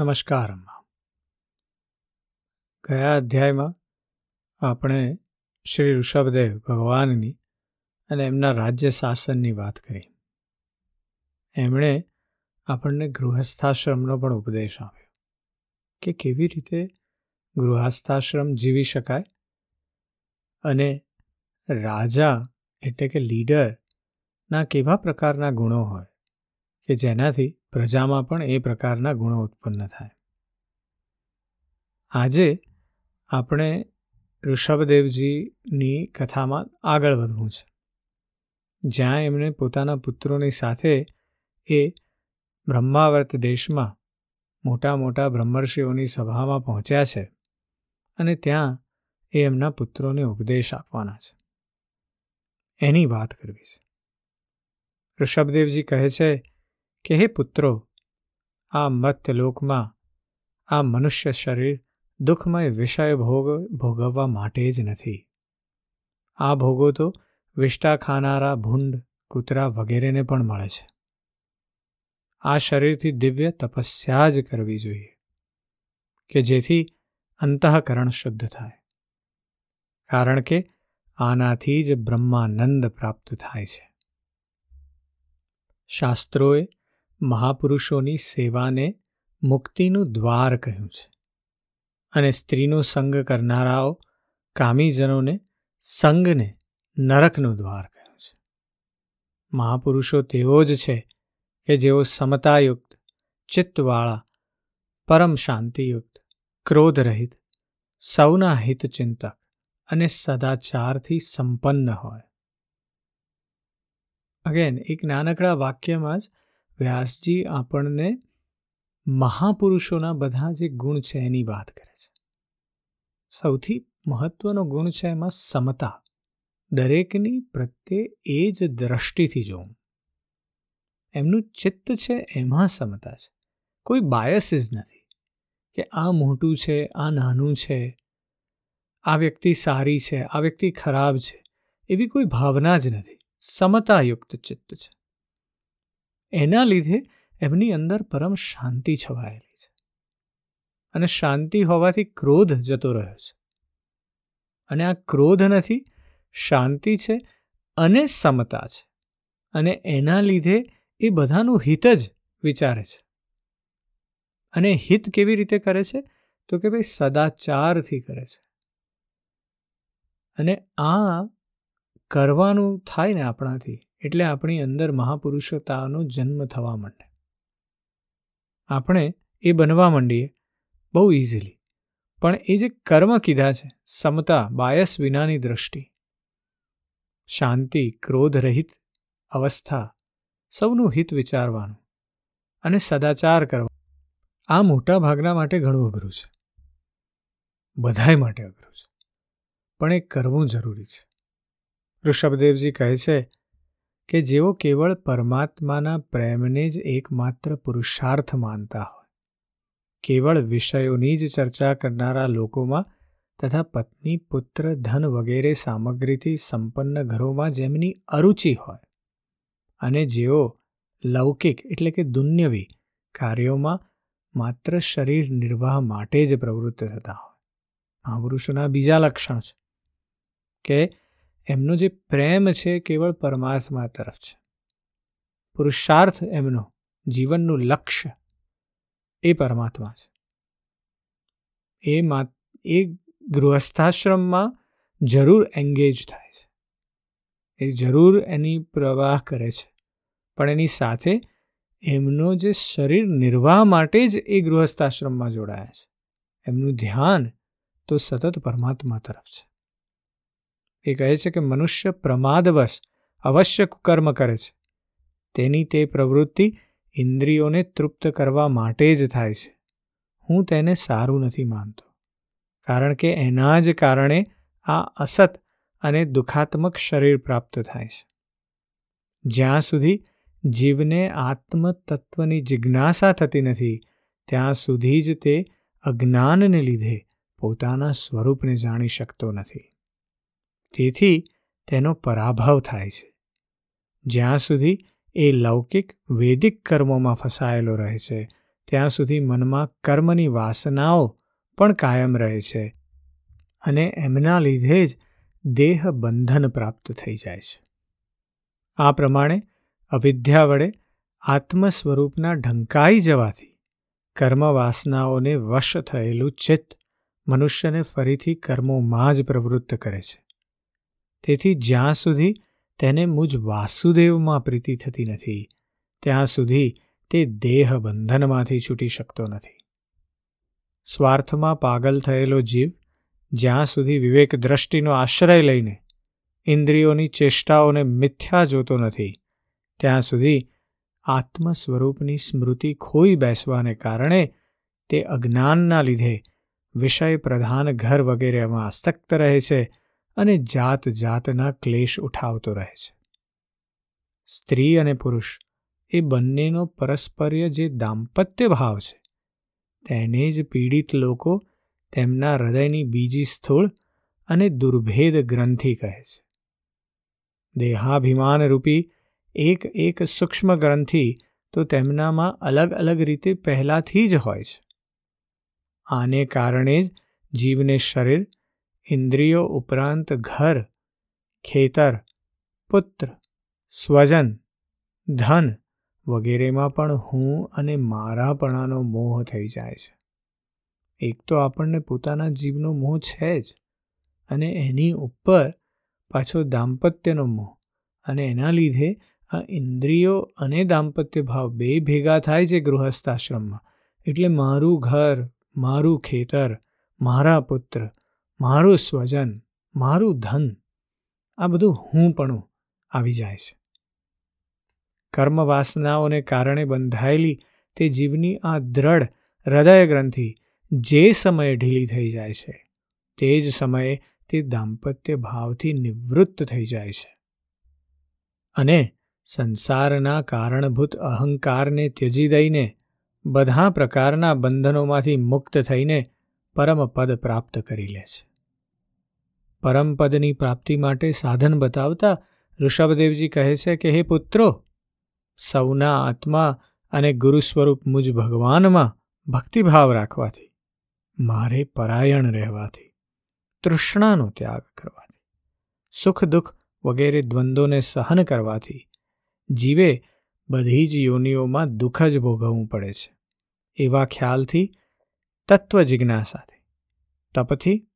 નમસ્કાર અમ્મા ગયા અધ્યાયમાં આપણે શ્રી ઋષભદેવ ભગવાનની અને એમના રાજ્ય શાસનની વાત કરી. એમણે આપણને ગૃહસ્થાશ્રમનો પણ ઉપદેશ આપ્યો કે કેવી રીતે ગૃહસ્થાશ્રમ જીવી શકાય અને રાજા એટલે કે લીડરના કેવા પ્રકારના ગુણો હોય કે જેનાથી પ્રજામાં પણ એ પ્રકારના ગુણો ઉત્પન્ન થાય. આજે આપણે ઋષભદેવજીની કથામાં આગળ વધવું છે. જ્યાં એમણે પોતાના પુત્રોની સાથે એ બ્રહ્માવર્ત દેશમાં મોટા મોટા બ્રહ્મર્ષિઓની સભામાં પહોંચ્યા છે અને ત્યાં એ એમના પુત્રોને ઉપદેશ આપવાના છે. એની વાત કરવી છે. ઋષભદેવજી કહે છે કે હે પુત્રો, આ મર્ત્યલોકમાં આ મનુષ્ય શરીર દુઃખમય વિષય ભોગ, ભોગવવા માટે જ નથી. આ ભોગો તો વિષ્ટા ખાનારા ભૂંડ, કૂતરા વગેરેને પણ મળે છે. આ શરીરથી દિવ્ય તપસ્યા જ કરવી જોઈએ, કે જેથી અંતઃકરણ શુદ્ધ થાય. કારણ કે આનાથી જ બ્રહ્માનંદ પ્રાપ્ત થાય છે. શાસ્ત્રોએ મહાપુરુષોની સેવાને મુક્તિનું દ્વાર કહ્યું છે અને સ્ત્રીનો સંગ કરનારાઓ કામીજનોને સંગને નરકનું દ્વાર કહ્યું છે. મહાપુરુષો તેઓ જ છે કે જેઓ સમતાયુક્ત, ચિત્તવાળા, પરમ શાંતિયુક્ત, ક્રોધરહિત, સૌના હિતચિંતક અને સદાચારથી સંપન્ન હોય. અગેન એક નાનકડા વાક્યમાં જ વ્યાસજી આપણને મહાપુરુષોના બધા જે ગુણ છે એની વાત કરે છે. સૌથી મહત્વનો ગુણ છે એમાં સમતા. દરેકની પ્રત્યે એ જ દ્રષ્ટિથી જોવું. એમનું ચિત્ત છે એમાં સમતા છે. કોઈ બાયસીસ નથી કે આ મોટું છે, આ નાનું છે, આ વ્યક્તિ સારી છે, આ વ્યક્તિ ખરાબ છે એવી કોઈ ભાવના જ નથી. સમતાયુક્ત ચિત્ત છે. એના લીધે એમની અંદર પરમ શાંતિ છવાયેલી છે. અને શાંતિ હોવાથી ક્રોધ જતો રહ્યો છે. અને આ ક્રોધ નથી, શાંતિ છે અને સમતા છે. અને એના લીધે એ બધાનું હિત જ વિચારે છે. અને હિત કેવી રીતે કરે છે? તો કે ભાઈ સદાચારથી કરે છે. અને આ કરવાનું થાય ને આપણાથી એટલે આપણી અંદર મહાપુરુષતાનો જન્મ થવા માંડે. આપણે એ બનવા માંડીએ બહુ ઇઝીલી પણ એ જે કર્મ કીધા છે, સમતા બાયસ વિનાની દ્રષ્ટિ, શાંતિ, ક્રોધ રહિત અવસ્થા, સૌનું હિત વિચારવાનું અને સદાચાર કરવા, આ મોટા ભાગના માટે ઘણું અઘરું છે. બધાય માટે અઘરું છે. પણ એ કરવું જરૂરી છે. ઋષભદેવજી કહે છે કે જેઓ કેવળ પરમાત્માના પ્રેમને જ એકમાત્ર પુરુષાર્થ માનતા હોય. કેવળ વિષયોની જ ચર્ચા કરનારા લોકોમાં તથા પત્ની, પુત્ર, ધન વગેરે સામગ્રીથી સંપન્ન ઘરોમાં જેમની અરુચિ હોય અને જેઓ લૌકિક એટલે કે દુન્યવી કાર્યોમાં માત્ર શરીર નિર્વાહ માટે જ પ્રવૃત્ત થતા હોય. મહાપુરુષોના બીજા લક્ષણ છે કે એમનો જે પ્રેમ છે કેવળ પરમાત્મા તરફ છે. પુરુષાર્થ એમનો, જીવનનું લક્ષ્ય, એ પરમાત્મા છે. એ મા, એ ગૃહસ્થાશ્રમમાં જરૂર એન્ગેજ થાય છે. એ જરૂર એની પ્રવાહ કરે છે. પણ એની સાથે એમનો જે શરીર નિર્વાહ માટે જ એ ગૃહસ્થાશ્રમમાં જોડાયા છે. એમનું ધ્યાન તો સતત પરમાત્મા તરફ છે. એ કહે છે કે મનુષ્ય પ્રમાદવશ અવશ્ય કર્મ કરે છે. તેની તે પ્રવૃત્તિ ઇન્દ્રિયોને તૃપ્ત કરવા માટે જ થાય છે. હું તેને સારું નથી માનતો, કારણ કે એના જ કારણે આ અસત અને દુઃખાત્મક શરીર પ્રાપ્ત થાય છે. જ્યાં સુધી જીવને આત્મતત્વની જિજ્ઞાસા થતી નથી, ત્યાં સુધી જ તે અજ્ઞાનને લીધે પોતાના સ્વરૂપને જાણી શકતો નથી. તેથી તેનો પરાભવ થાય છે. જ્યાં સુધી એ લૌકિક વૈદિક કર્મોમાં ફસાયેલો રહે છે, ત્યાં સુધી મનમાં કર્મની વાસનાઓ પણ કાયમ રહે છે અને એમના લીધે જ દેહ બંધન પ્રાપ્ત થઈ જાય છે. આ પ્રમાણે અવિદ્યા વડે આત્મ સ્વરૂપના ઢંકાઈ જવાથી કર્મ વાસનાઓને વશ થયેલું ચિત્ત મનુષ્યને ફરીથી કર્મોમાં જ પ્રવૃત્ત કરે છે. તેથી જ્યાં સુધી તેને મુજ વાસુદેવમાં પ્રીતિ થતી નથી, ત્યાં સુધી તે દેહ બંધનમાંથી છૂટી શકતો નથી. સ્વાર્થમાં પાગલ થયેલો જીવ જ્યાં સુધી વિવેક દ્રષ્ટિનો આશ્રય લઈને ઇન્દ્રિયોની ચેષ્ટાઓને મિથ્યા જોતો નથી, ત્યાં સુધી આત્મ સ્વરૂપની સ્મૃતિ ખોઈ બેસવાને કારણે તે અજ્ઞાનના લીધે વિષય પ્રધાન ઘર વગેરેમાં આસક્ત રહે છે અને જાત જાતના ક્લેશ ઉઠાવતો રહે છે. સ્ત્રી અને પુરુષ એ બંનેનો પરસ્પર્ય જે દાંપત્ય ભાવ છે, તેને જ પીડિત લોકો તેમના હૃદયની બીજી સ્થૂળ અને દુર્ભેદ ગ્રંથિ કહે છે. દેહાભિમાન રૂપી એક એક સૂક્ષ્મ ગ્રંથિ તો તેમનામાં અલગ અલગ રીતે પહેલાંથી જ હોય છે. આને કારણે જ જીવને શરીર ઇન્દ્રિયો ઉપરાંત ઘર, ખેતર, પુત્ર, સ્વજન, ધન વગેરેમાં પણ હું અને મારાપણાનો મોહ થઈ જાય છે. એક તો આપણને પોતાના જીવનો મોહ છે જ અને એની ઉપર પાછો દાંપત્યનો મોહ અને એના લીધે આ ઇન્દ્રિયો અને દાંપત્ય ભાવ બે ભેગા થાય છે ગૃહસ્થાશ્રમમાં. એટલે મારું ઘર, મારું ખેતર, મારા પુત્ર મારું સ્વજન, મારું ધન, આ બધું હું પણ આવી જાય છે. કર્મ વાસનાઓને કારણે બંધાયેલી તે જીવની આ દ્રઢ હૃદય ગ્રંથિ જે સમયે ઢીલી થઈ જાય છે, તે જ સમયે તે દાંપત્ય ભાવથી નિવૃત્ત થઈ જાય છે. અને સંસારના કારણભૂત અહંકારને ત્યજી દઈને બધા પ્રકારના બંધનોમાંથી મુક્ત થઈને પરમપદ પ્રાપ્ત કરી લે છે. પરમપદની પ્રાપ્તિ માટે સાધન બતાવતા ઋષભદેવજી કહે છે કે, હે પુત્રો, સૌના આત્મા અને ગુરુ સ્વરૂપ મુજ ભગવાનમાં ભક્તિભાવ રાખવાથી, મારે પરાયણ રહેવાથી, તૃષ્ણાનો ત્યાગ કરવાથી સુખ દુઃખ વગેરે દ્વંદ્વોને સહન કરવાથી, જીવે બધી જ યોનિઓમાં દુઃખ જ ભોગવવું પડે છે. એવા ખ્યાલથી તત્વ જિજ્ઞાસાથી તપથી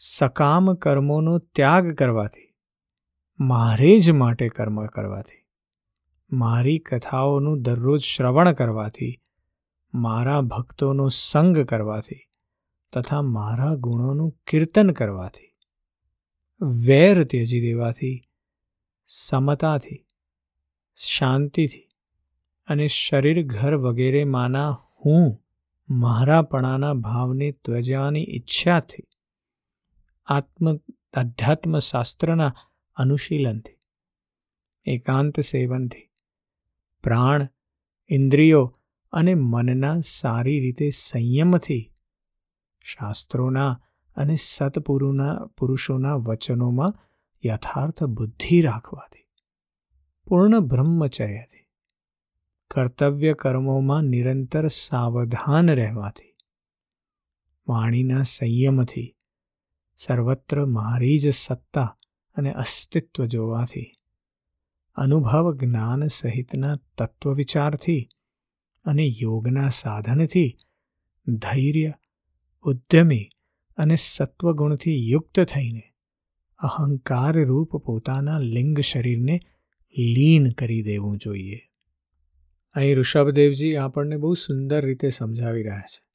સકામ કર્મોનો ત્યાગ કરવાથી, મારે જ માટે કર્મ કરવાથી, મારી કથાઓનું દરરોજ શ્રવણ કરવાથી, મારા ભક્તોનો સંગ કરવાથી તથા મારા ગુણોનું કીર્તન કરવાથી, વેર ત્યજી દેવાથી, સમતાથી, શાંતિથી અને શરીર ઘર વગેરેમાંના હું મારાપણાના ભાવને ત્વજવાની ઈચ્છાથી આત્મ, અધ્યાત્મશાસ્ત્રના અનુશીલનથી, એકાંત સેવનથી, પ્રાણ, ઇન્દ્રિયો અને મનના સારી રીતે સંયમથી, શાસ્ત્રોના અને સત્પુરુના, પુરુષોના વચનોમાં યથાર્થ બુદ્ધિ રાખવાથી, પૂર્ણ બ્રહ્મચર્યથી, કર્તવ્ય કર્મોમાં નિરંતર સાવધાન રહેવાથી, વાણીના સંયમથી સર્વત્ર મારી જ સત્તા અને અસ્તિત્વ જોવાથી અનુભવ જ્ઞાન સહિતના તત્વ વિચારથી અને યોગના સાધનથી ધૈર્ય, ઉદ્યમી અને સત્વગુણથી યુક્ત થઈને અહંકાર રૂપ પોતાના લિંગ શરીરને લીન કરી દેવું જોઈએ. અહીં ઋષભદેવજી આપણને બહુ સુંદર રીતે સમજાવી રહ્યા છે.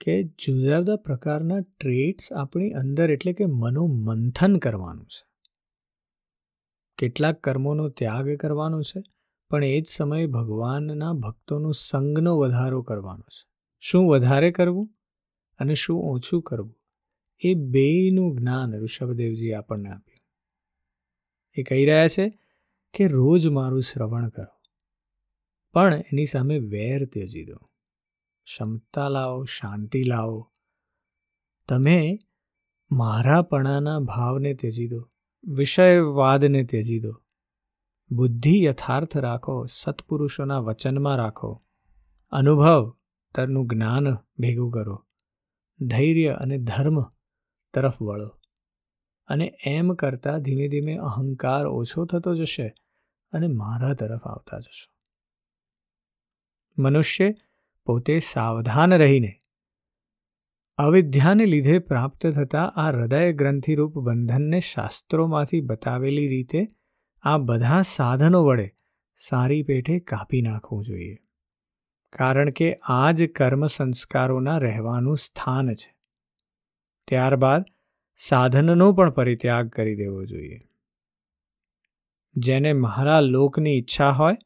કે જુદા જુદા પ્રકારના ટ્રેટ્સ આપણી અંદર એટલે કે મનોમંથન કરવાનું છે. કેટલાક કર્મોનો ત્યાગ કરવાનો છે, પણ એ જ સમયે ભગવાનના ભક્તોનો સંગનો વધારો કરવાનો છે. શું વધારે કરવું અને શું ઓછું કરવું? એ બેયનું જ્ઞાન ઋષભદેવજી આપણને આપ્યું. એ કહી રહ્યા છે કે રોજ મારું શ્રવણ કરો, પણ એની સામે વેર ત્યજી દો. ક્ષમતા લાવો, શાંતિ લાવો. તમે મારાપણાના ભાવને ત્યજી દો, વિષયવાદને ત્યજી દો. બુદ્ધિ યથાર્થ રાખો, સત્પુરુષોના વચનમાં રાખો. અનુભવ, તરનું જ્ઞાન ભેગું કરો. ધૈર્ય અને ધર્મ તરફ વળો. અને એમ કરતાં ધીમે ધીમે અહંકાર ઓછો થતો જશે અને મારા તરફ આવતા જશો. મનુષ્ય પોતે સાવધાન રહીને અવિદ્યાને લીધે પ્રાપ્ત થતા આ હૃદય ગ્રંથિરૂપ બંધનને શાસ્ત્રોમાંથી બતાવેલી રીતે આ બધા સાધનો વડે સારી પેઠે કાપી નાખવું જોઈએ. કારણ કે આ જ કર્મ સંસ્કારોના રહેવાનું સ્થાન છે. ત્યારબાદ સાધનનો પણ પરિત્યાગ કરી દેવો જોઈએ. જેને મારા લોકની ઈચ્છા હોય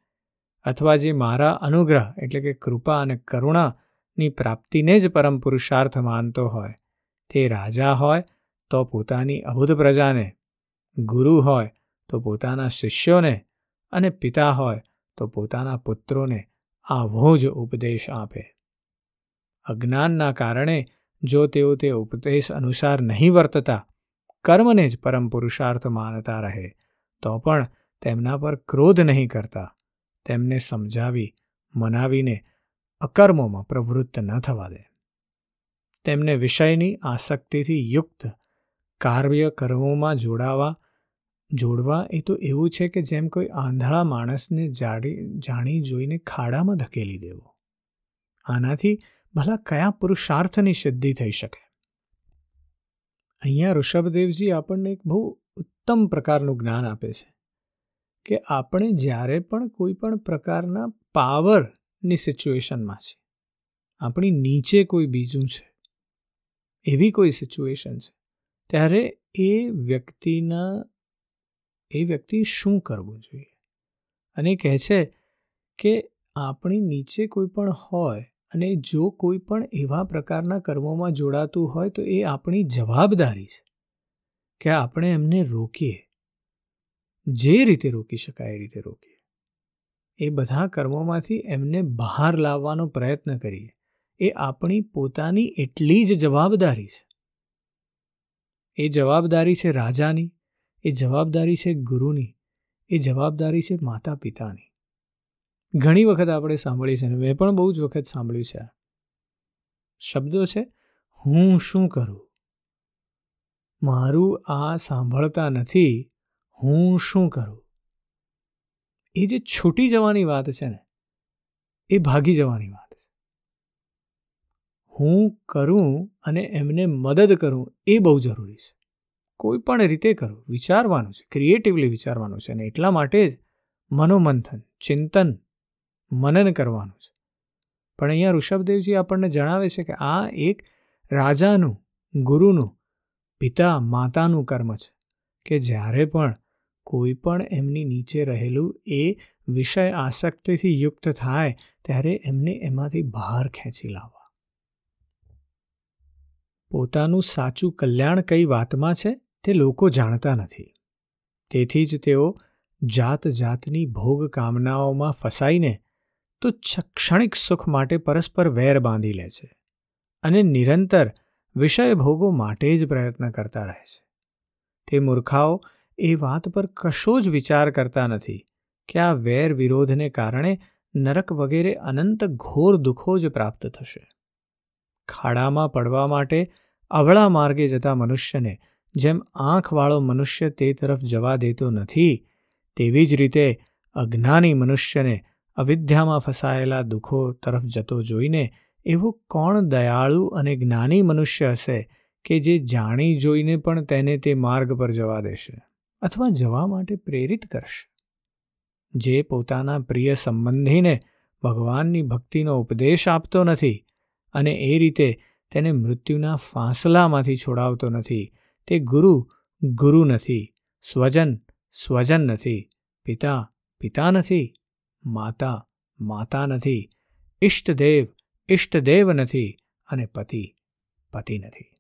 અથવા જે મારા અનુગ્રહ એટલે કે કૃપા અને કરુણાની પ્રાપ્તિને જ પરમ પુરુષાર્થ માનતો હોય, તે રાજા હોય તો પોતાની અભૂત પ્રજાને, ગુરુ હોય તો પોતાના શિષ્યોને અને પિતા હોય તો પોતાના પુત્રોને આવો જ ઉપદેશ આપે. અજ્ઞાનના કારણે જો તેઓ તે ઉપદેશ અનુસાર નહીં વર્તતા, કર્મને જ પરમ પુરુષાર્થ માનતા રહે, તો પણ તેમના પર ક્રોધ નહીં કરતા. તેમને સમજાવી, મનાવીને અકર્મોમાં પ્રવૃત્ત ન થવા દે. તેમને વિષયની આસક્તિથી યુક્ત કાર્ય કર્મોમાં જોડાવા, જોડવા એ તો એવું છે કે જેમ કોઈ આંધળા માણસને જાડી, જાણી જોઈને ખાડામાં ધકેલી દેવો. આનાથી ભલા કયા પુરુષાર્થની સિદ્ધિ થઈ શકે? અહીંયા ઋષભદેવજી આપણને એક બહુ ઉત્તમ પ્રકારનું જ્ઞાન આપે છે. કે આપણે જ્યારે પણ કોઈ પણ પ્રકારના પાવરની સિચ્યુએશનમાં છે આપણી નીચે કોઈ બીજું છે, એવી કોઈ સિચ્યુએશન છે, ત્યારે એ વ્યક્તિના, એ વ્યક્તિ શું કરવું જોઈએ? અને કહે છે કે આપણી નીચે કોઈ પણ હોય અને જો કોઈ પણ એવા પ્રકારના કર્મોમાં જોડાતું હોય તો એ આપણી જવાબદારી છે કે આપણે એમને રોકીએ. જે રીતે રોકી શકાય, એ રીતે રોકીએ. એ બધા કર્મોમાંથી એમને બહાર લાવવાનો પ્રયત્ન કરીએ. એ આપણી પોતાની એટલી જ જવાબદારી છે. એ જવાબદારી છે રાજાની, એ જવાબદારી છે ગુરુની, એ જવાબદારી છે માતા પિતાની ઘણી વખત આપણે સાંભળી છે મેં પણ બહુ જ વખત સાંભળ્યું છે શબ્દો છે, હું શું કરું? મારું આ સાંભળતા નથી હું શું કરું? એ જે છૂટી જવાની વાત છે ને, એ ભાગી જવાની વાત છે. હું કરું અને એમને મદદ કરું એ બહુ જરૂરી છે. કોઈ પણ રીતે કરું, વિચારવાનું છે ક્રિએટિવલી વિચારવાનું છે અને એટલા માટે જ મનોમંથન, ચિંતન, મનન કરવાનું છે. પણ અહીંયા ઋષભદેવજી આપણને જણાવે છે કે આ એક રાજાનું, ગુરુનું, પિતા, માતાનું કર્મ છે કે જ્યારે પણ કોઈ પણ એમની નીચે રહેલું એ વિષય આસક્તિથી યુક્ત થાય, ત્યારે એમને એમાંથી બહાર ખેંચી લાવવા. પોતાનું સાચું કલ્યાણ કઈ વાતમાં છે, તે લોકો જાણતા નથી. તેથી જ તેઓ જાત જાતની ભોગ કામનાઓમાં ફસાઈને તો ક્ષણિક સુખ માટે પરસ્પર વેર બાંધી લે છે અને નિરંતર વિષય ભોગો માટે જ પ્રયત્ન કરતા રહે છે. તે મૂર્ખાઓ એ વાત પર કશો જ વિચાર કરતા નથી કે આ વેર વિરોધને કારણે નરક વગેરે અનંત ઘોર દુઃખો જ પ્રાપ્ત થશે. ખાડામાં પડવા માટે અવળા માર્ગે જતા મનુષ્યને જેમ આંખવાળો મનુષ્ય તે તરફ જવા દેતો નથી, તેવી જ રીતે અજ્ઞાની મનુષ્યને અવિદ્યામાં ફસાયેલા દુઃખો તરફ જતો જોઈને એવો કોણ દયાળુ અને જ્ઞાની મનુષ્ય હશે કે જે જાણી જોઈને પણ તેને તે માર્ગ પર જવા દેશે? અથવા જવા માટે પ્રેરિત કરશે. જે પોતાના પ્રિય સંબંધીને ભગવાનની ભક્તિનો ઉપદેશ આપતો નથી અને એ રીતે તેને મૃત્યુના ફાંસલામાંથી છોડાવતો નથી, તે ગુરુ ગુરુ નથી, સ્વજન સ્વજન નથી, પિતા પિતા નથી, માતા માતા નથી ઇષ્ટદેવ ઇષ્ટદેવ નથી અને પતિ પતિ નથી.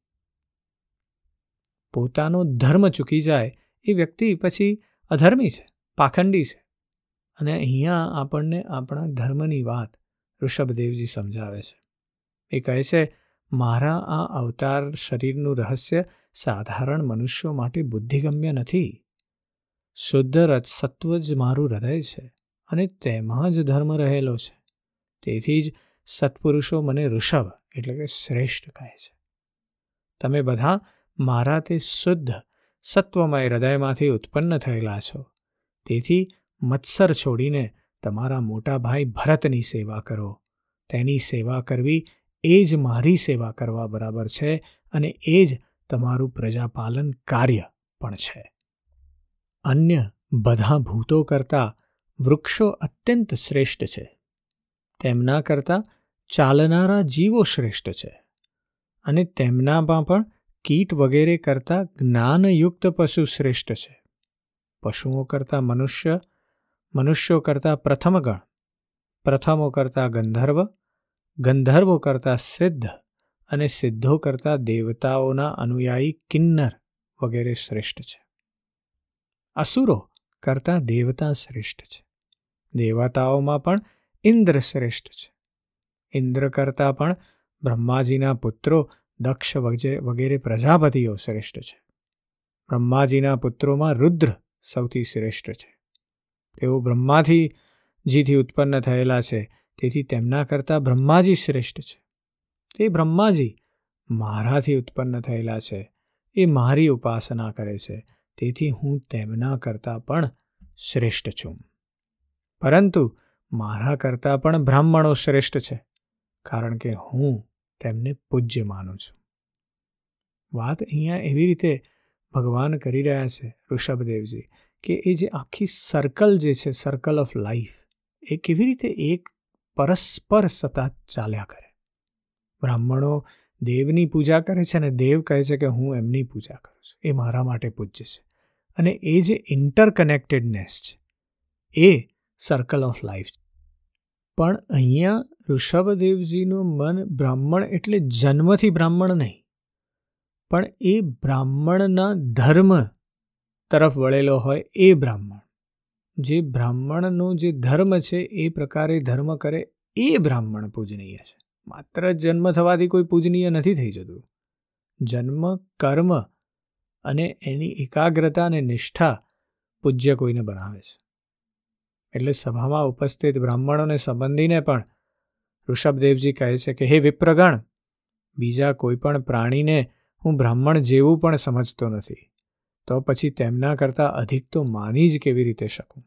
પોતાનો ધર્મ ચૂકી જાય એ વ્યક્તિ પછી અધર્મી છે, પાખંડી છે. અને અહીંયા આપણને આપણા ધર્મની વાત ઋષભદેવજી સમજાવે છે. એ કહે છે, મારા આ અવતાર શરીરનું રહસ્ય સાધારણ મનુષ્યો માટે બુદ્ધિગમ્ય નથી. શુદ્ધ સત્વ જ મારું હૃદય છે અને તેમાં જ ધર્મ રહેલો છે. તેથી જ સત્પુરુષો મને ઋષભ એટલે કે શ્રેષ્ઠ કહે છે. તમે બધા, મારા તે શુદ્ધ સત્વમય હૃદયમાંથી ઉત્પન્ન થયેલા છો. તેથી મત્સર છોડીને તમારા મોટા ભાઈ ભરતની સેવા કરો. તેની સેવા કરવી એ જ મારી સેવા કરવા બરાબર છે અને એ જ તમારું પ્રજાપાલન કાર્ય પણ છે. અન્ય બધા ભૂતો કરતાં વૃક્ષો અત્યંત શ્રેષ્ઠ છે. તેમના કરતાં ચાલનારા જીવો શ્રેષ્ઠ છે. અને તેમનામાં પણ કીટ વગેરે કરતાં જ્ઞાનયુક્ત પશુ શ્રેષ્ઠ છે. પશુઓ કરતાં મનુષ્ય, મનુષ્યો કરતાં પ્રથમગણ, પ્રથમો કરતાં ગંધર્વ, ગંધર્વો કરતાં સિદ્ધ અને સિદ્ધો કરતાં દેવતાઓના અનુયાયી કિન્નર વગેરે શ્રેષ્ઠ છે. અસુરો કરતાં દેવતા શ્રેષ્ઠ છે. દેવતાઓમાં પણ ઇન્દ્ર શ્રેષ્ઠ છે. ઇન્દ્ર કરતાં પણ બ્રહ્માજીના પુત્રો દક્ષ વગેરે પ્રજાપતિઓ શ્રેષ્ઠ છે. બ્રહ્માજીના પુત્રોમાં રુદ્ર સૌથી શ્રેષ્ઠ છે. તેઓ બ્રહ્માથી જીથી ઉત્પન્ન થયેલા છે, તેથી તેમના કરતાં બ્રહ્માજી શ્રેષ્ઠ છે. તે બ્રહ્માજી મારાથી ઉત્પન્ન થયેલા છે, એ મારી ઉપાસના કરે છે, તેથી હું તેમના કરતાં પણ શ્રેષ્ઠ છું. પરંતુ મારા કરતાં પણ બ્રાહ્મણો શ્રેષ્ઠ છે, કારણ કે હું તેમને પૂજ્ય માનું છું. વાત અહીંયા એવી રીતે ભગવાન કરી રહ્યા છે, ઋષભદેવજી, કે એ જે આખી સર્કલ જે છે સર્કલ ઓફ લાઈફ એ કેવી રીતે એક પરસ્પર સતત ચાલ્યા કરે. બ્રાહ્મણો દેવની પૂજા કરે છે અને દેવ કહે છે કે હું એમની પૂજા કરું છું. એ મારા માટે પૂજ્ય છે. અને એ જે ઇન્ટરકનેક્ટેડનેસ છે, એ સર્કલ ઓફ લાઈફ પણ અહીંયા ઋષભદેવજીનું મન બ્રાહ્મણ એટલે જન્મથી બ્રાહ્મણ નહીં. પણ એ બ્રાહ્મણના ધર્મ તરફ વળેલો હોય એ બ્રાહ્મણ. જે બ્રાહ્મણનો જે ધર્મ છે એ પ્રકારે ધર્મ કરે એ બ્રાહ્મણ પૂજનીય છે. માત્ર જન્મ થવાથી કોઈ પૂજનીય નથી થઈ જતું. જન્મ, કર્મ અને એની એકાગ્રતા અને નિષ્ઠા પૂજ્ય કોઈને બનાવે છે. એટલે સભામાં ઉપસ્થિત બ્રાહ્મણોને સંબંધીને પણ ઋષભદેવજી કહે છે કે, હે વિપ્રગણ, બીજા કોઈ પણ પ્રાણીને હું બ્રાહ્મણ જેવું પણ સમજતો નથી, તો પછી તેમના કરતાં અધિક તો માની જ કેવી રીતે શકું?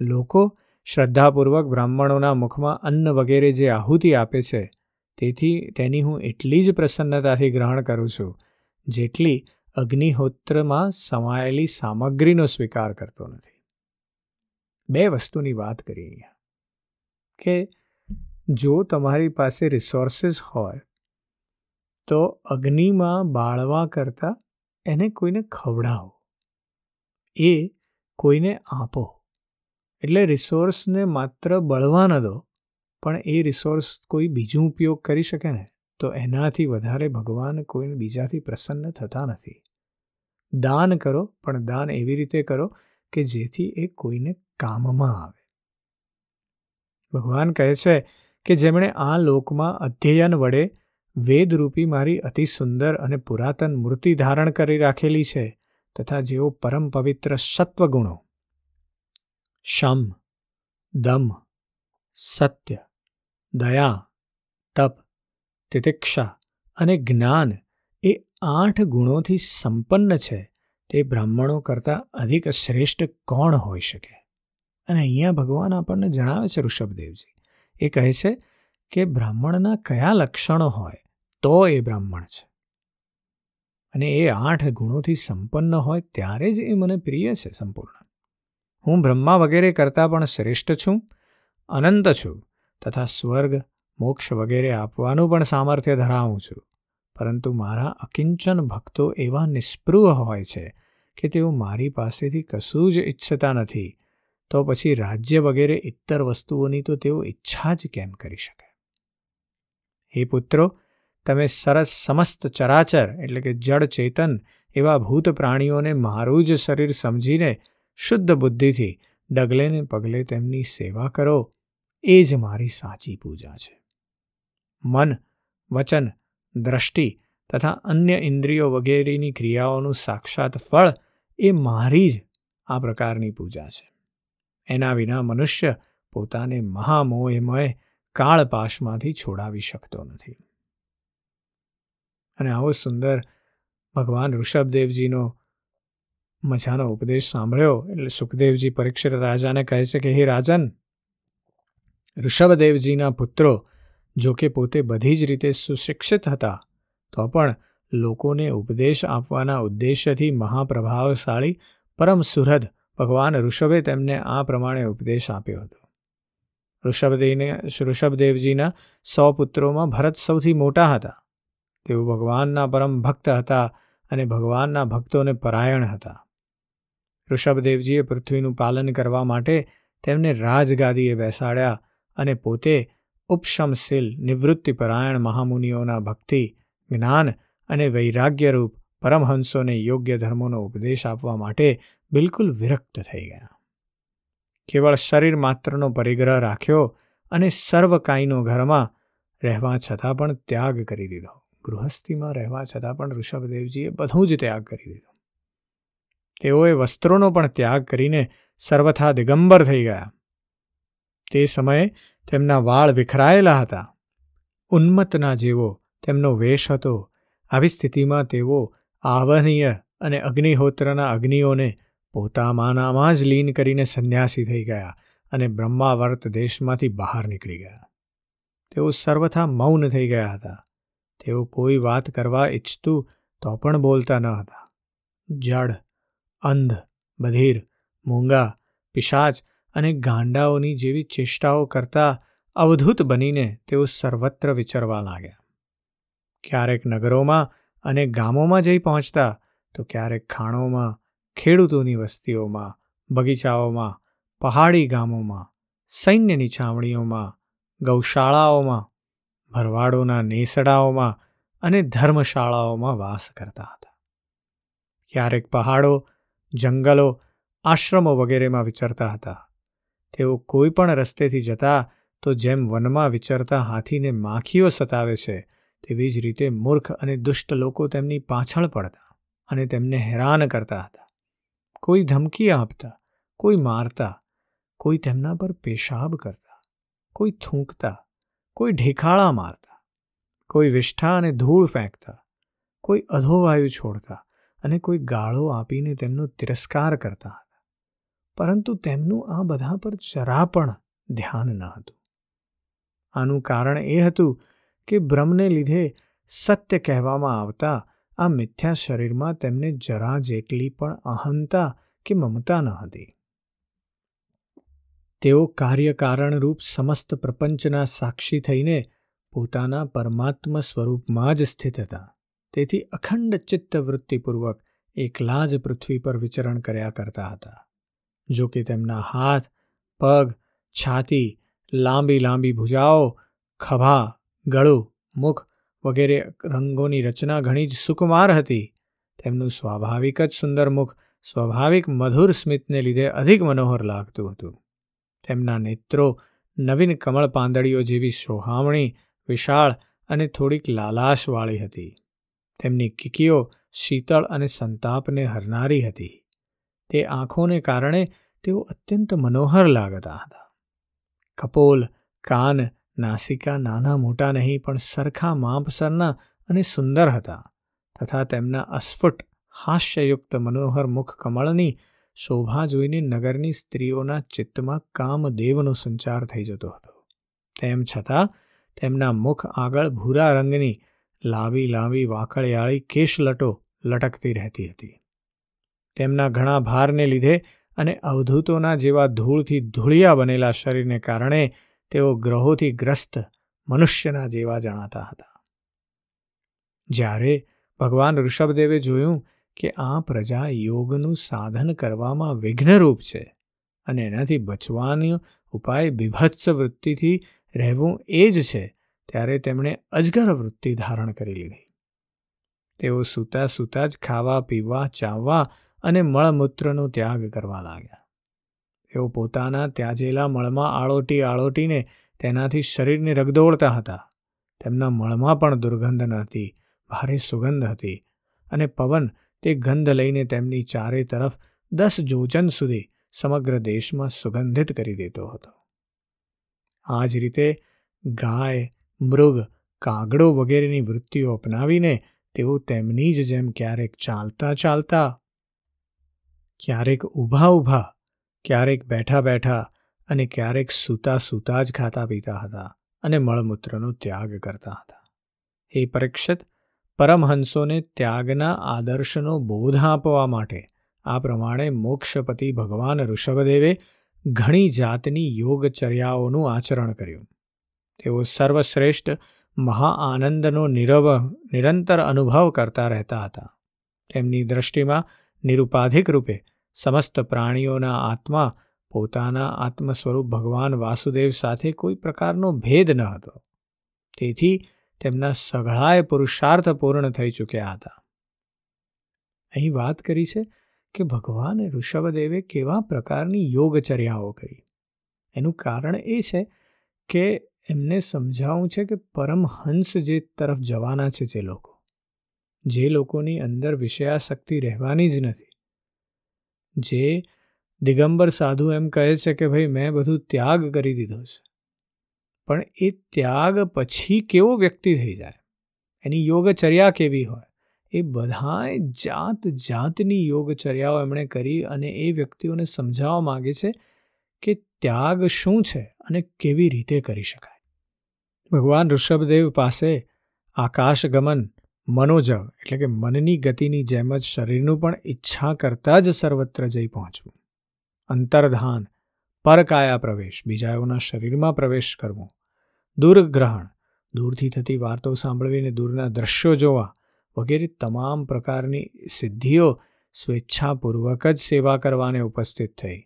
લોકો શ્રદ્ધાપૂર્વક બ્રાહ્મણોના મુખમાં અન્ન વગેરે જે આહુતિ આપે છે, તેથી તેની હું એટલી જ પ્રસન્નતાથી ગ્રહણ કરું છું, જેટલી અગ્નિહોત્રમાં સમાયેલી સામગ્રીનો સ્વીકાર કરતો નથી. બે વસ્તુની વાત કરી અહીંયા. કે જો તમારી પાસે રિસોર્સિસ હોય, તો અગ્નિમાં બાળવા કરતાં એને કોઈને ખવડાવો. એ કોઈને આપો. એટલે રિસોર્સને માત્ર બળવા ન દો, પણ એ રિસોર્સ કોઈ બીજું ઉપયોગ કરી શકે ને, તો એનાથી વધારે ભગવાન કોઈને બીજાથી પ્રસન્ન થતા નથી. દાન કરો, પણ દાન એવી રીતે કરો કે જેથી એ કોઈને કામમાં આવે. ભગવાન કહે છે કે જેમણે આ લોકમાં અધ્યયન વડે વેદરૂપી મારી અતિ સુંદર અને પુરાતન મૂર્તિ ધારણ કરી રાખેલી છે તથા જેઓ પરમ પવિત્ર સત્વગુણો. શમ, દમ, સત્ય, દયા, તપ, તિતિક્ષા અને જ્ઞાન એ આઠ ગુણોથી સંપન્ન છે તે બ્રાહ્મણો કરતાં અધિક શ્રેષ્ઠ કોણ હોઈ શકે? અને અહીંયા ભગવાન આપણને જણાવે છે ઋષભદેવજી. એ કહે છે કે બ્રાહ્મણના કયા લક્ષણો હોય, તો એ બ્રાહ્મણ છે. અને એ આઠ ગુણોથી સંપન્ન હોય ત્યારે જ એ મને પ્રિય છે સંપૂર્ણ. હું બ્રહ્મા વગેરે કરતાં પણ શ્રેષ્ઠ છું, અનંત છું, તથા સ્વર્ગ, મોક્ષ વગેરે આપવાનું પણ સામર્થ્ય ધરાવું છું. પરંતુ મારા અકિંચન ભક્તો એવા નિસ્પૃહ હોય છે કે તેઓ મારી પાસેથી કશું જ ઈચ્છતા નથી તો પછી રાજ્ય વગેરે ઇતર વસ્તુઓની તો તેઓ ઈચ્છા જ કેમ કરી શકે? હે પુત્રો, તમે સરસ સમસ્ત ચરાચર એટલે કે જળ ચેતન એવા ભૂત પ્રાણીઓને મારું જ શરીર સમજીને શુદ્ધ બુદ્ધિથી ડગલે ને પગલે તેમની સેવા કરો, એ જ મારી સાચી પૂજા છે. મન, વચન, દ્રષ્ટિ તથા અન્ય ઇન્દ્રિયો વગેરેની ક્રિયાઓનું સાક્ષાત ફળ એ મારી જ આ પ્રકારની પૂજા છે. એના વિના મનુષ્ય પોતાને મહામોહમય કાળપાશમાંથી છોડાવી શકતો નથી. અને આવો સુંદર ભગવાન ઋષભદેવજીનો મજાનો ઉપદેશ સાંભળ્યો એટલે સુખદેવજી પરીક્ષિત રાજાને કહે છે કે, હે રાજન, ઋષભદેવજીના પુત્રો જો કે પોતે બધી જ રીતે સુશિક્ષિત હતા, તો પણ લોકોને ઉપદેશ આપવાના ઉદ્દેશ્યથી મહાપ્રભાવશાળી, પરમ સુહૃદ ભગવાન ઋષભે તેમને આ પ્રમાણે ઉપદેશ આપ્યો હતો. ઋષભદેવને, ઋષભદેવજીના સો પુત્રોમાં ભરત સૌથી મોટા હતા. તેઓ ભગવાનના પરમ ભક્ત હતા અને ભગવાનના ભક્તોને પરાયણ હતા. ઋષભદેવજીએ પૃથ્વીનું પાલન કરવા માટે તેમને રાજગાદીએ બેસાડ્યા અને પોતે ઉપશમશીલ નિવૃત્તિપરાયણ મહામુનિઓના ભક્તિ, જ્ઞાન અને વૈરાગ્યરૂપ પરમહંસોને યોગ્ય ધર્મોનો ઉપદેશ આપવા માટે બિલકુલ વિરક્ત થઈ ગયા. કેવળ શરીર માત્રનો પરિગ્રહ રાખ્યો અને સર્વકાયનો ઘરમાં રહેવા છતાં પણ ત્યાગ કરી દીધો. ગૃહસ્થીમાં રહેવા છતાં પણ ઋષભદેવજીએ બધું જ ત્યાગ કરી દીધો. તેઓએ વસ્ત્રોનો પણ ત્યાગ કરીને સર્વથા દિગંબર થઈ ગયા. તે સમયે તેમના વાળ વિખરાયેલા હતા. ઉન્મત્તના જેવો તેમનો વેશ હતો. આવી સ્થિતિમાં તેઓ આવહનીય અને અગ્નિહોત્રના અગ્નિઓને પોતામાનામાં જ લીન કરીને સંન્યાસી થઈ ગયા અને બ્રહ્માવર્ત દેશમાંથી બહાર નીકળી ગયા. તેઓ સર્વથા મૌન થઈ ગયા હતા. તેઓ કોઈ વાત કરવા ઈચ્છતું તો પણ બોલતા ન હતા. જડ, અંધ, બધીર, મૂંગા, પિશાચ અને ગાંડાઓની જેવી ચેષ્ટાઓ કરતા અવધૂત બનીને તેઓ સર્વત્ર વિચરવા લાગ્યા. ક્યારેક નગરોમાં અને ગામોમાં જઈ પહોંચતા તો ક્યારેક ખાણોમાં ખેડૂતોની વસ્તીઓમાં, બગીચાઓમાં, પહાડી ગામોમાં સૈન્યની છાવણીઓમાં ગૌશાળાઓમાં, ભરવાડોના નેસડાઓમાં અને ધર્મશાળાઓમાં વાસ કરતા હતા. ક્યારેક પહાડો, જંગલો, આશ્રમો વગેરેમાં વિચરતા હતા. તેઓ કોઈ પણ રસ્તેથી જતા તો જેમ વનમાં વિચરતા હાથીને માખીઓ સતાવે છે, તેવી જ રીતે મૂર્ખ અને દુષ્ટ લોકો તેમની પાછળ પડતા અને તેમને હેરાન કરતા હતા. કોઈ ધમકી આપતા, કોઈ મારતા, કોઈ તેમના પર પેશાબ કરતા, કોઈ થૂંકતા, કોઈ ઢેખાળા મારતા, કોઈ વિષ્ઠા અને ધૂળ ફેંકતા, કોઈ અધોવાયુ છોડતા અને કોઈ ગાળો આપીને તેમનો તિરસ્કાર કરતા હતા. પરંતુ તેમનું આ બધા પર જરા પણ ધ્યાન ન હતું. આનું કારણ એ હતું કે બ્રહ્મને લીધે સત્ય કહેવામાં આવતા આ મિથ્યા શરીરમાં તેમને જરા જેટલી પણ અહંતા કે મમતા ન હતી. તેઓ કાર્યકારણરૂપ સમસ્ત પ્રપંચના સાક્ષી થઈને પોતાના પરમાત્મ સ્વરૂપમાં જ સ્થિત હતા. તેથી અખંડ ચિત્તવૃત્તિપૂર્વક એકલા જ પૃથ્વી પર વિચરણ કર્યા કરતા હતા. જો કે તેમના હાથ, પગ, છાતી, લાંબી લાંબી ભુજાઓ, ખભા, ગળું, મુખ વગેરે રંગોની રચના ઘણી જ સુકુમાર હતી. તેમનું સ્વાભાવિક જ સુંદર મુખ, સ્વાભાવિક મધુર સ્મિતને લીધે અધિક મનોહર લાગતું હતું. તેમના નેત્રો નવીન કમળ પાંદડીઓ જેવી સોહામણી, વિશાળ અને થોડીક લાલાશવાળી હતી. તેમની કીકીઓ શીતળ અને સંતાપને હરનારી હતી. તે આંખોને કારણે તેઓ અત્યંત મનોહર લાગતા હતા. કપોલ, કાન નાસિકા નાના મોટા નહીં, પણ સરખા માપસરના અને સુંદર હતા તથા તેમના અસ્ફુટ, હાસ્યયુક્ત મનોહર મુખ કમળની શોભા જોઈને નગરની સ્ત્રીઓના ચિત્તમાં કામદેવનો સંચાર થઈ જતો હતો. તેમ છતાં તેમના મુખ આગળ ભૂરા રંગની લાંબી લાંબી વાકળિયાળી કેશલટો લટકતી રહેતી હતી. તેમના ઘણા ભારને લીધે અને અવધૂતોના જેવા ધૂળથી ધૂળિયા બનેલા શરીરને કારણે તેઓ ગ્રહોથી ગ્રસ્ત મનુષ્યના જેવા જણાતા હતા. જ્યારે ભગવાન ઋષભદેવે જોયું કે આ પ્રજા યોગનું સાધન કરવામાં વિઘ્નરૂપ છે અને એનાથી બચવાનો ઉપાય બીભત્સ વૃત્તિથી રહેવું એ જ છે, ત્યારે તેમણે અજગર વૃત્તિ ધારણ કરી લીધી. તેઓ સૂતા સૂતા જ ખાવા, પીવા, ચાવવા અને મળમૂત્રનો ત્યાગ કરવા લાગ્યા. તેઓ પોતાના ત્યાજેલા મળમાં આળોટી આળોટીને તેનાથી શરીરને રગદોળતા હતા. તેમના મળમાં પણ દુર્ગંધ ન હતી, ભારે સુગંધ હતી અને પવન તે ગંધ લઈને તેમની ચારે તરફ દસ જોચન સુધી સમગ્ર દેશમાં સુગંધિત કરી દેતો હતો. આ જ રીતે ગાય, મૃગ, કાગડો વગેરેની વૃત્તિઓ અપનાવીને તેઓ તેમની જ જેમ ક્યારેક ચાલતા ચાલતા, ક્યારેક ઊભા ઊભા ક્યારેક બેઠા બેઠા અને ક્યારેક સૂતા સૂતા જ ખાતા પીતા હતા અને મળમૂત્રનો ત્યાગ કરતા હતા. હે પરીક્ષિત, પરમહંસોને ત્યાગના આદર્શનો બોધ આપવા માટે આ પ્રમાણે મોક્ષપતિ ભગવાન ઋષભદેવે ઘણી જાતની યોગચર્યાઓનું આચરણ કર્યું. તેઓ સર્વશ્રેષ્ઠ મહાઆનંદનો નિરવ, નિરંતર અનુભવ કરતા રહેતા હતા. તેમની દૃષ્ટિમાં નિરુપાધિક રૂપે સમસ્ત પ્રાણીઓના આત્મા પોતાના આત્મ સ્વરૂપ ભગવાન વાસુદેવ સાથે કોઈ પ્રકારનો ભેદ ન હતો. તેથી તેમના સઘળાએ પુરુષાર્થ પૂર્ણ થઈ ચૂક્યા હતા. અહીં વાત કરી છે કે ભગવાન ઋષભદેવે કેવા પ્રકારની યોગચર્યાઓ કરી. એનું કારણ એ છે કે એમને સમજાવવું છે કે પરમહંસ જે તરફ જવાના છે જે લોકો. જે લોકોની અંદર વિષયાશક્તિ રહેવાની જ નથી. જે દિગંબર સાધુ એમ કહે છે કે ભાઈ, મેં બધું ત્યાગ કરી દીધો છે. પણ એ ત્યાગ પછી કેવો વ્યક્તિ થઈ જાય? એની યોગચર્યા કેવી હોય? એ બધાએ જાત જાતની યોગચર્યાઓ એમણે કરી અને એ વ્યક્તિઓને સમજાવવા માગે છે કે ત્યાગ શું છે અને કેવી રીતે કરી શકાય. ભગવાન ઋષભદેવ પાસે આકાશગમન મનોજવ, એટલે કે મનની ગતિની જેમ જ શરીરનું પણ ઈચ્છા કરતાં જ સર્વત્ર જઈ પહોંચવું. અંતર્ધાન, પરકાયા પ્રવેશ બીજાઓના શરીરમાં પ્રવેશ કરવો. દૂરગ્રહણ, દૂરથી થતી વાર્તાઓ સાંભળવીને દૂરના દ્રશ્યો જોવા, વગેરે તમામ પ્રકારની સિદ્ધિઓ સ્વેચ્છાપૂર્વક જ સેવા કરવાને ઉપસ્થિત થઈ.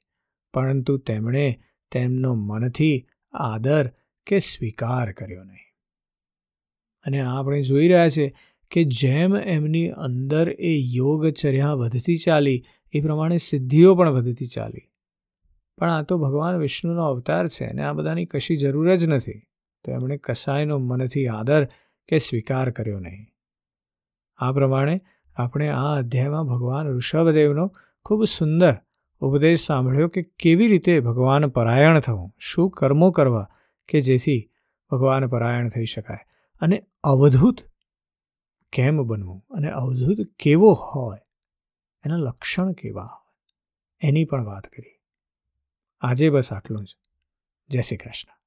પરંતુ તેમણે તેમનો મનથી આદર કે સ્વીકાર કર્યો નહીં. અને આપણે જોઈ રહ્યા છે કે જેમ એમની અંદર એ યોગચર્યા વધતી ચાલી, એ પ્રમાણે સિદ્ધિઓ પણ વધતી ચાલી. પણ આ તો ભગવાન વિષ્ણુનો અવતાર છે અને આ બધાની કશી જરૂર જ નથી. તો એમણે કસાયનો મનથી આદર કે સ્વીકાર કર્યો નહીં. આ પ્રમાણે આપણે આ અધ્યાયમાં ભગવાન ઋષભદેવનો ખૂબ સુંદર ઉપદેશ સાંભળ્યો કે કેવી રીતે ભગવાન પરાયણ થવું, શું કર્મો કરવા કે જેથી ભગવાન પરાયણ થઈ શકાય. અને અવધૂત કેમ બનવું અને અવધૂત કેવો હોય, એના લક્ષણ કેવા હોય, એની પણ વાત કરી. આજે બસ આટલું જ. જય શ્રી કૃષ્ણ.